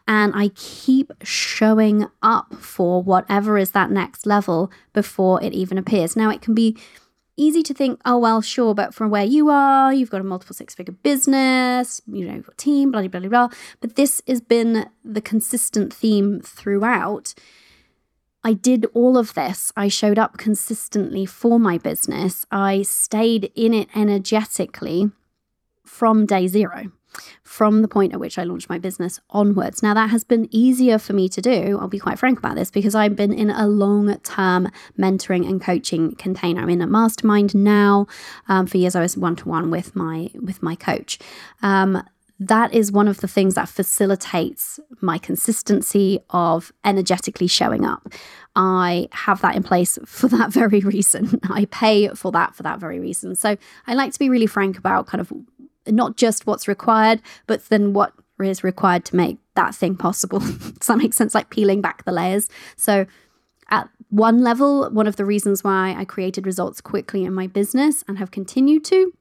And I keep showing up for whatever is that next level before it even appears. Now, it can be easy to think, oh, well, sure, but from where you are, you've got a multiple six figure business, you know, team, blah, blah, blah, blah. But this has been the consistent theme throughout. I did all of this. I showed up consistently for my business. I stayed in it energetically from day zero. From the point at which I launched my business onwards. Now, that has been easier for me to do. I'll be quite frank about this because I've been in a long term mentoring and coaching container. I'm in a mastermind now. Um, for years, I was one to one with my with my coach. Um, that is one of the things that facilitates my consistency of energetically showing up. I have that in place for that very reason. I pay for that for that very reason. So I like to be really frank about kind of not just what's required, but then what is required to make that thing possible. Does that make sense? Like peeling back the layers. So at one level, one of the reasons why I created results quickly in my business and have continued to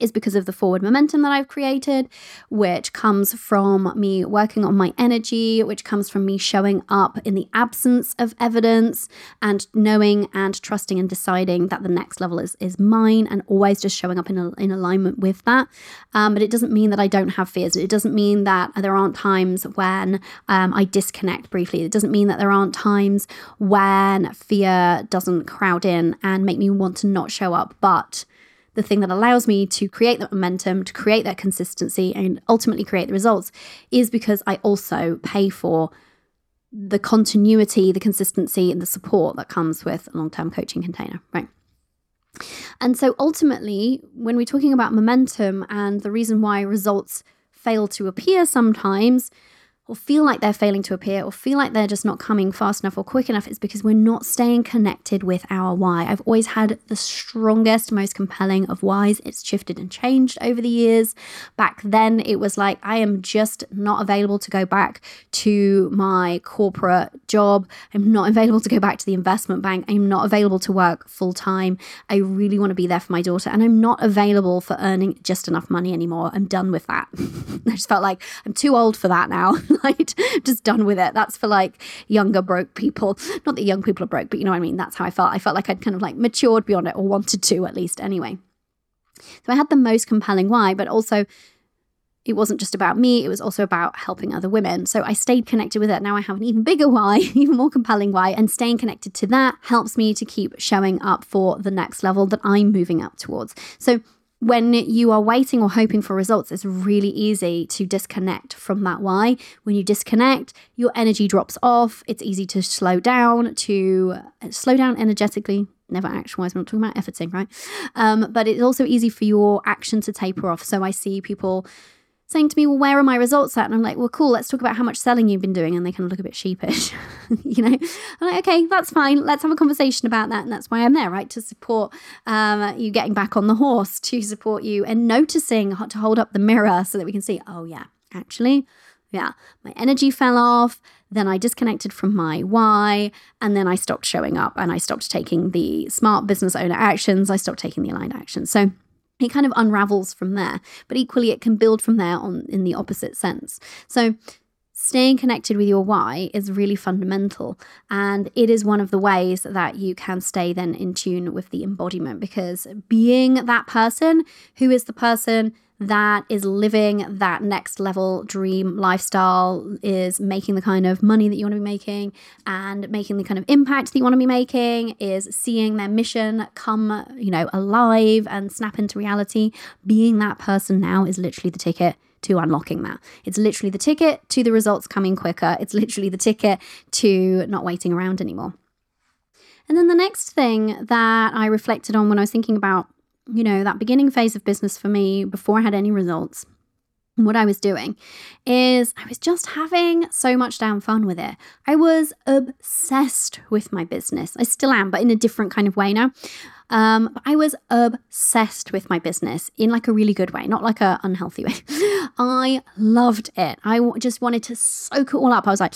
is because of the forward momentum that I've created, which comes from me working on my energy, which comes from me showing up in the absence of evidence and knowing and trusting and deciding that the next level is, is mine and always just showing up in, a, in alignment with that. Um, but it doesn't mean that I don't have fears. It doesn't mean that there aren't times when um, I disconnect briefly. It doesn't mean that there aren't times when fear doesn't crowd in and make me want to not show up. But the thing that allows me to create that momentum, to create that consistency, and ultimately create the results is because I also pay for the continuity, the consistency, and the support that comes with a long term coaching container, right? And so ultimately, when we're talking about momentum and the reason why results fail to appear sometimes, or feel like they're failing to appear or feel like they're just not coming fast enough or quick enough, it's because we're not staying connected with our why. I've always had the strongest, most compelling of whys. It's shifted and changed over the years. Back then, it was like, I am just not available to go back to my corporate job. I'm not available to go back to the investment bank. I'm not available to work full time. I really want to be there for my daughter. And I'm not available for earning just enough money anymore. I'm done with that. I just felt like I'm too old for that now. Just done with it. That's for like younger broke people. Not that young people are broke, but you know what I mean? That's how I felt. I felt like I'd kind of like matured beyond it or wanted to at least anyway. So I had the most compelling why, but also it wasn't just about me, it was also about helping other women. So I stayed connected with it. Now I have an even bigger why, even more compelling why, and staying connected to that helps me to keep showing up for the next level that I'm moving up towards. So when you are waiting or hoping for results, it's really easy to disconnect from that why. When you disconnect, your energy drops off. It's easy to slow down, to uh, slow down energetically. Never action wise, we're not talking about efforting, right? Um, but it's also easy for your action to taper off. So I see people saying to me, Well, where are my results at? And I'm like, Well, cool, let's talk about how much selling you've been doing. And they kind of look a bit sheepish, you know? I'm like, Okay, that's fine. Let's have a conversation about that. And that's why I'm there, right? To support um, you getting back on the horse, to support you and noticing, to hold up the mirror so that we can see, Oh, yeah, actually, yeah, my energy fell off. Then I disconnected from my why. And then I stopped showing up and I stopped taking the smart business owner actions. I stopped taking the aligned actions. So, it kind of unravels from there but equally it can build from there on in the opposite sense. So staying connected with your why is really fundamental and it is one of the ways that you can stay then in tune with the embodiment because being that person who is the person that is living that next level dream lifestyle, is making the kind of money that you want to be making and making the kind of impact that you want to be making, is seeing their mission come, you know, alive and snap into reality. Being that person now is literally the ticket to unlocking that. It's literally the ticket to the results coming quicker. It's literally the ticket to not waiting around anymore. And then the next thing that I reflected on when I was thinking about you know, that beginning phase of business for me before I had any results, what I was doing is I was just having so much damn fun with it. I was obsessed with my business. I still am, but in a different kind of way now. Um, I was obsessed with my business in like a really good way, not like a unhealthy way. I loved it. I just wanted to soak it all up. I was like,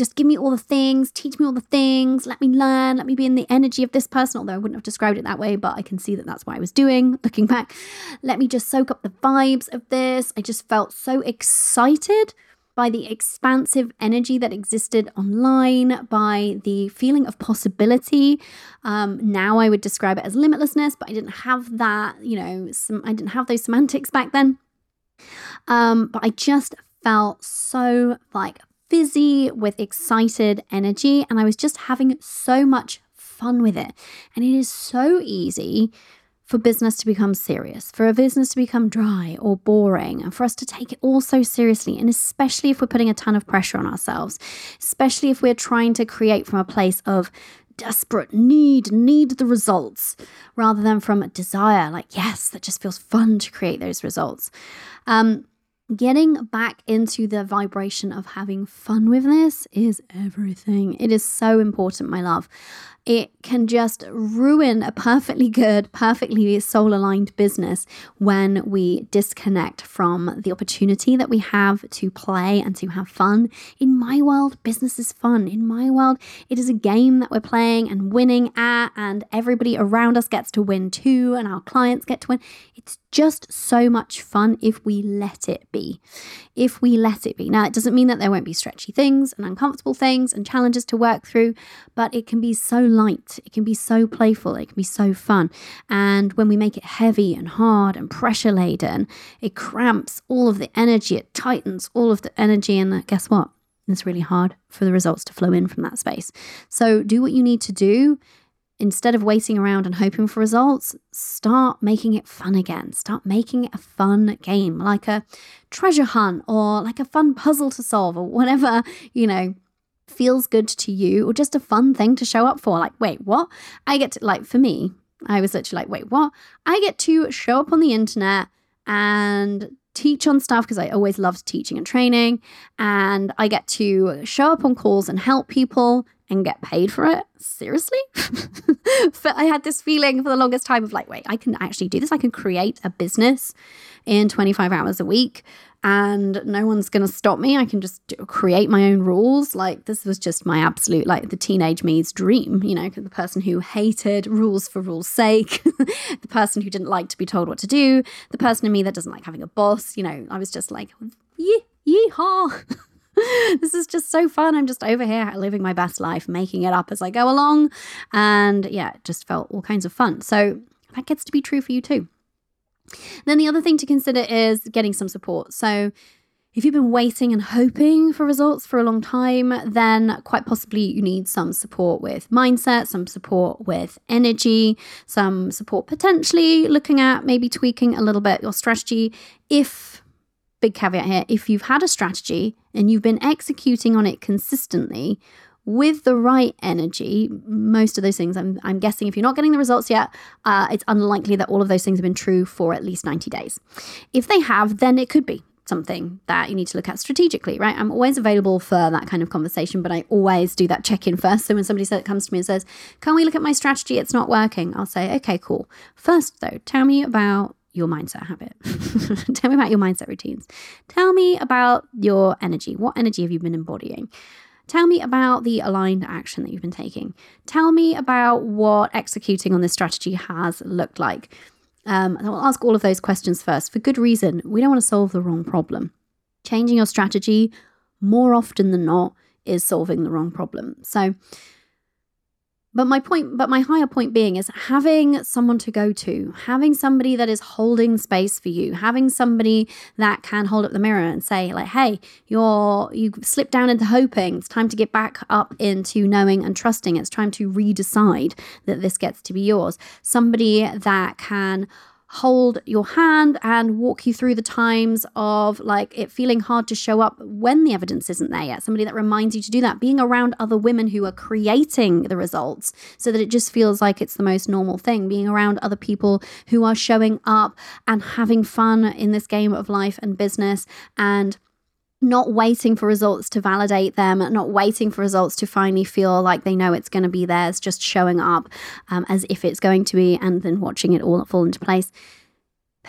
just give me all the things, teach me all the things, let me learn, let me be in the energy of this person. Although I wouldn't have described it that way, but I can see that that's what I was doing looking back. Let me just soak up the vibes of this. I just felt so excited by the expansive energy that existed online, by the feeling of possibility. Um, now I would describe it as limitlessness, but I didn't have that, you know, some, I didn't have those semantics back then. Um, but I just felt so like fizzy with excited energy, and I was just having so much fun with it. And it is so easy for business to become serious, for a business to become dry or boring, and for us to take it all so seriously. And especially if we're putting a ton of pressure on ourselves, especially if we're trying to create from a place of desperate need, need the results, rather than from desire, like, yes, that just feels fun to create those results. Um, getting back into the vibration of having fun with this is everything. It is so important, my love it can just ruin a perfectly good, perfectly soul aligned business when we disconnect from the opportunity that we have to play and to have fun. In my world, business is fun. In my world, it is a game that we're playing and winning at, and everybody around us gets to win too, and our clients get to win. It's just so much fun if we let it be. If we let it be. Now, it doesn't mean that there won't be stretchy things and uncomfortable things and challenges to work through, but it can be so light, it can be so playful, it can be so fun. And when we make it heavy and hard and pressure laden, it cramps all of the energy, it tightens all of the energy. And uh, guess what? It's really hard for the results to flow in from that space. So do what you need to do. Instead of waiting around and hoping for results, start making it fun again. Start making it a fun game, like a treasure hunt or like a fun puzzle to solve or whatever, you know, feels good to you or just a fun thing to show up for. Like, wait, what? I get to, like, for me, I was literally like, wait, what? I get to show up on the internet and teach on stuff because I always loved teaching and training. And I get to show up on calls and help people and get paid for it. Seriously? but I had this feeling for the longest time of like, wait, I can actually do this. I can create a business in 25 hours a week and no one's going to stop me. I can just do, create my own rules. Like, this was just my absolute, like, the teenage me's dream, you know, the person who hated rules for rules' sake, the person who didn't like to be told what to do, the person in me that doesn't like having a boss. You know, I was just like, yee, yeehaw. this is just so fun. I'm just over here living my best life, making it up as I go along. And yeah, it just felt all kinds of fun. So that gets to be true for you too. Then the other thing to consider is getting some support. So if you've been waiting and hoping for results for a long time, then quite possibly you need some support with mindset, some support with energy, some support potentially looking at maybe tweaking a little bit your strategy. If, big caveat here, if you've had a strategy and you've been executing on it consistently, with the right energy, most of those things, I'm, I'm guessing if you're not getting the results yet, uh, it's unlikely that all of those things have been true for at least 90 days. If they have, then it could be something that you need to look at strategically, right? I'm always available for that kind of conversation, but I always do that check in first. So when somebody comes to me and says, Can we look at my strategy? It's not working. I'll say, Okay, cool. First, though, tell me about your mindset habit. tell me about your mindset routines. Tell me about your energy. What energy have you been embodying? Tell me about the aligned action that you've been taking. Tell me about what executing on this strategy has looked like. Um, I'll ask all of those questions first for good reason. We don't want to solve the wrong problem. Changing your strategy more often than not is solving the wrong problem. So, but my point, but my higher point being is having someone to go to, having somebody that is holding space for you, having somebody that can hold up the mirror and say, like, hey, you're you slipped down into hoping. It's time to get back up into knowing and trusting. It's time to redecide that this gets to be yours. Somebody that can hold your hand and walk you through the times of like it feeling hard to show up when the evidence isn't there yet. Somebody that reminds you to do that, being around other women who are creating the results so that it just feels like it's the most normal thing, being around other people who are showing up and having fun in this game of life and business and not waiting for results to validate them, not waiting for results to finally feel like they know it's going to be theirs, just showing up um, as if it's going to be and then watching it all fall into place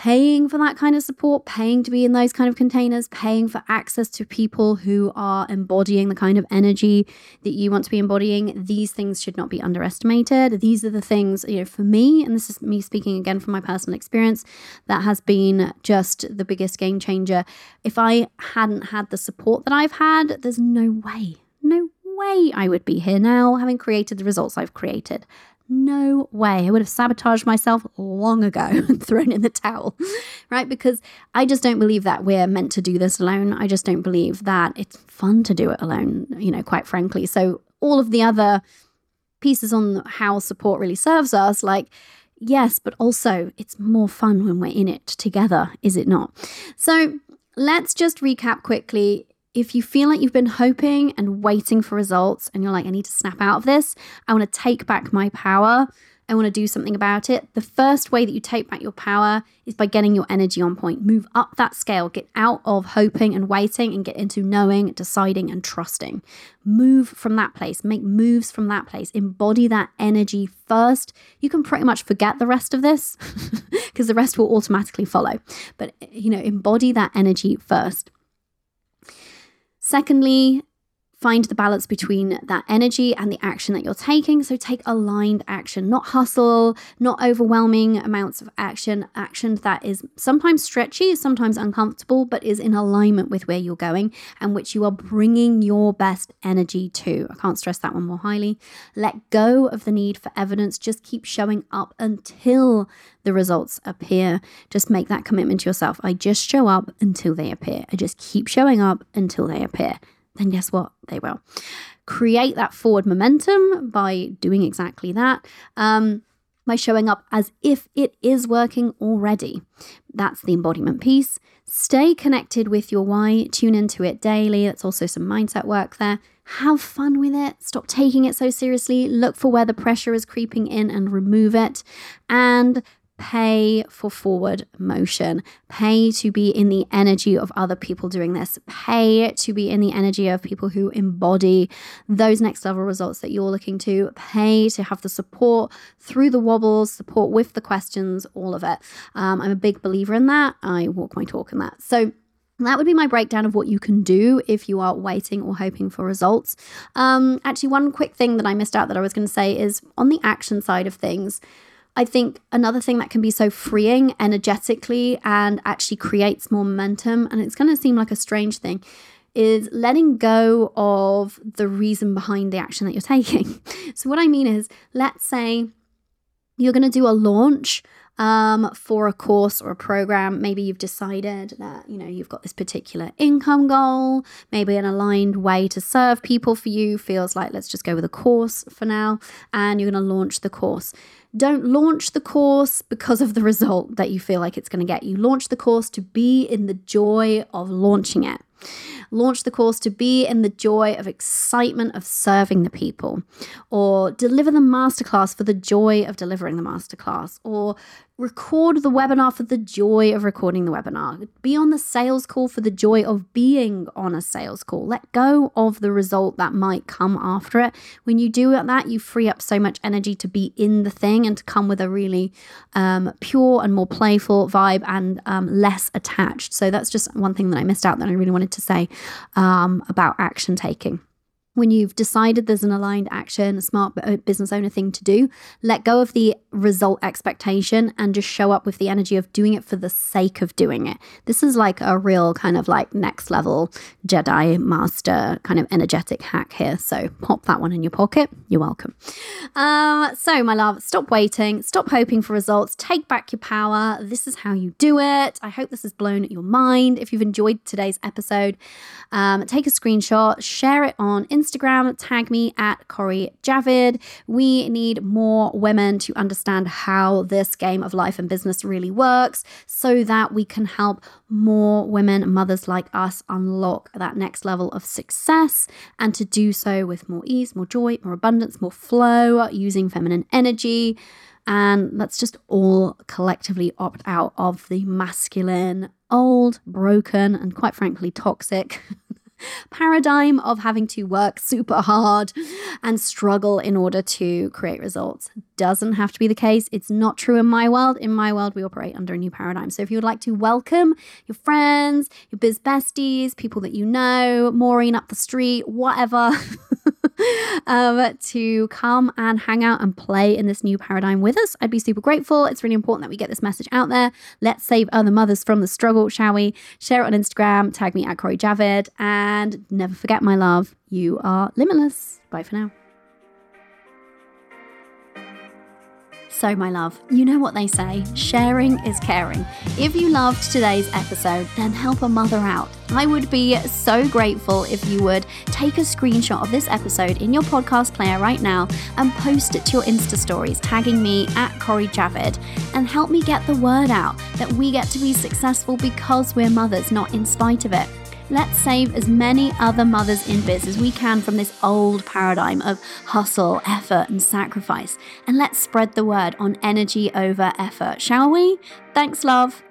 paying for that kind of support, paying to be in those kind of containers, paying for access to people who are embodying the kind of energy that you want to be embodying, these things should not be underestimated. These are the things, you know, for me, and this is me speaking again from my personal experience, that has been just the biggest game changer. If I hadn't had the support that I've had, there's no way, no way I would be here now having created the results I've created. No way. I would have sabotaged myself long ago and thrown in the towel, right? Because I just don't believe that we're meant to do this alone. I just don't believe that it's fun to do it alone, you know, quite frankly. So, all of the other pieces on how support really serves us, like, Yes, but also it's more fun when we're in it together, is it not? So let's just recap quickly. If you feel like you've been hoping and waiting for results and you're like, I need to snap out of this, I want to take back my power. I want to do something about it. The first way that you take back your power is by getting your energy on point. Move up that scale, get out of hoping and waiting and get into knowing, deciding, and trusting. Move from that place, make moves from that place, embody that energy first. You can pretty much forget the rest of this because the rest will automatically follow. But, you know, embody that energy first. Secondly, find the balance between that energy and the action that you're taking. So take aligned action, not hustle, not overwhelming amounts of action, action that is sometimes stretchy, sometimes uncomfortable, but is in alignment with where you're going and which you are bringing your best energy to. I can't stress that one more highly. Let go of the need for evidence. Just keep showing up until the results appear. Just make that commitment to yourself. I just show up until they appear. I just keep showing up until they appear then guess what? They will. Create that forward momentum by doing exactly that. Um, by showing up as if it is working already. That's the embodiment piece. Stay connected with your why, tune into it daily. That's also some mindset work there. Have fun with it. Stop taking it so seriously. Look for where the pressure is creeping in and remove it. And pay for forward motion, pay to be in the energy of other people doing this, pay to be in the energy of people who embody those next level results that you're looking to, pay to have the support through the wobbles, support with the questions, all of it. Um, I'm a big believer in that. I walk my talk in that. So, that would be my breakdown of what you can do if you are waiting or hoping for results. Um, actually, one quick thing that I missed out that I was going to say is on the action side of things. I think another thing that can be so freeing energetically and actually creates more momentum, and it's going to seem like a strange thing, is letting go of the reason behind the action that you're taking. so, what I mean is, let's say you're going to do a launch um, for a course or a program. Maybe you've decided that you know you've got this particular income goal. Maybe an aligned way to serve people for you feels like let's just go with a course for now, and you're going to launch the course. Don't launch the course because of the result that you feel like it's going to get. You launch the course to be in the joy of launching it. Launch the course to be in the joy of excitement of serving the people, or deliver the masterclass for the joy of delivering the masterclass, or record the webinar for the joy of recording the webinar. Be on the sales call for the joy of being on a sales call. Let go of the result that might come after it. When you do that, you free up so much energy to be in the thing and to come with a really um, pure and more playful vibe and um, less attached. So that's just one thing that I missed out that I really wanted to say um, about action taking when you've decided there's an aligned action, a smart business owner thing to do, let go of the result expectation and just show up with the energy of doing it for the sake of doing it. This is like a real kind of like next level Jedi master kind of energetic hack here. So pop that one in your pocket. You're welcome. Um, so, my love, stop waiting, stop hoping for results, take back your power. This is how you do it. I hope this has blown your mind. If you've enjoyed today's episode, um, take a screenshot, share it on Instagram Instagram, tag me at Cori Javid. We need more women to understand how this game of life and business really works so that we can help more women, mothers like us, unlock that next level of success and to do so with more ease, more joy, more abundance, more flow, using feminine energy. And let's just all collectively opt out of the masculine, old, broken, and quite frankly, toxic paradigm of having to work super hard and struggle in order to create results. Doesn't have to be the case. It's not true in my world. In my world, we operate under a new paradigm. So if you would like to welcome your friends, your biz besties, people that you know, Maureen up the street, whatever. um, to come and hang out and play in this new paradigm with us. I'd be super grateful. It's really important that we get this message out there. Let's save other mothers from the struggle, shall we? Share it on Instagram, tag me at Cori Javid, and never forget, my love, you are limitless. Bye for now. So, my love, you know what they say sharing is caring. If you loved today's episode, then help a mother out. I would be so grateful if you would take a screenshot of this episode in your podcast player right now and post it to your Insta stories, tagging me at Cori Javid, and help me get the word out that we get to be successful because we're mothers, not in spite of it. Let's save as many other mothers in biz as we can from this old paradigm of hustle, effort, and sacrifice. And let's spread the word on energy over effort, shall we? Thanks, love.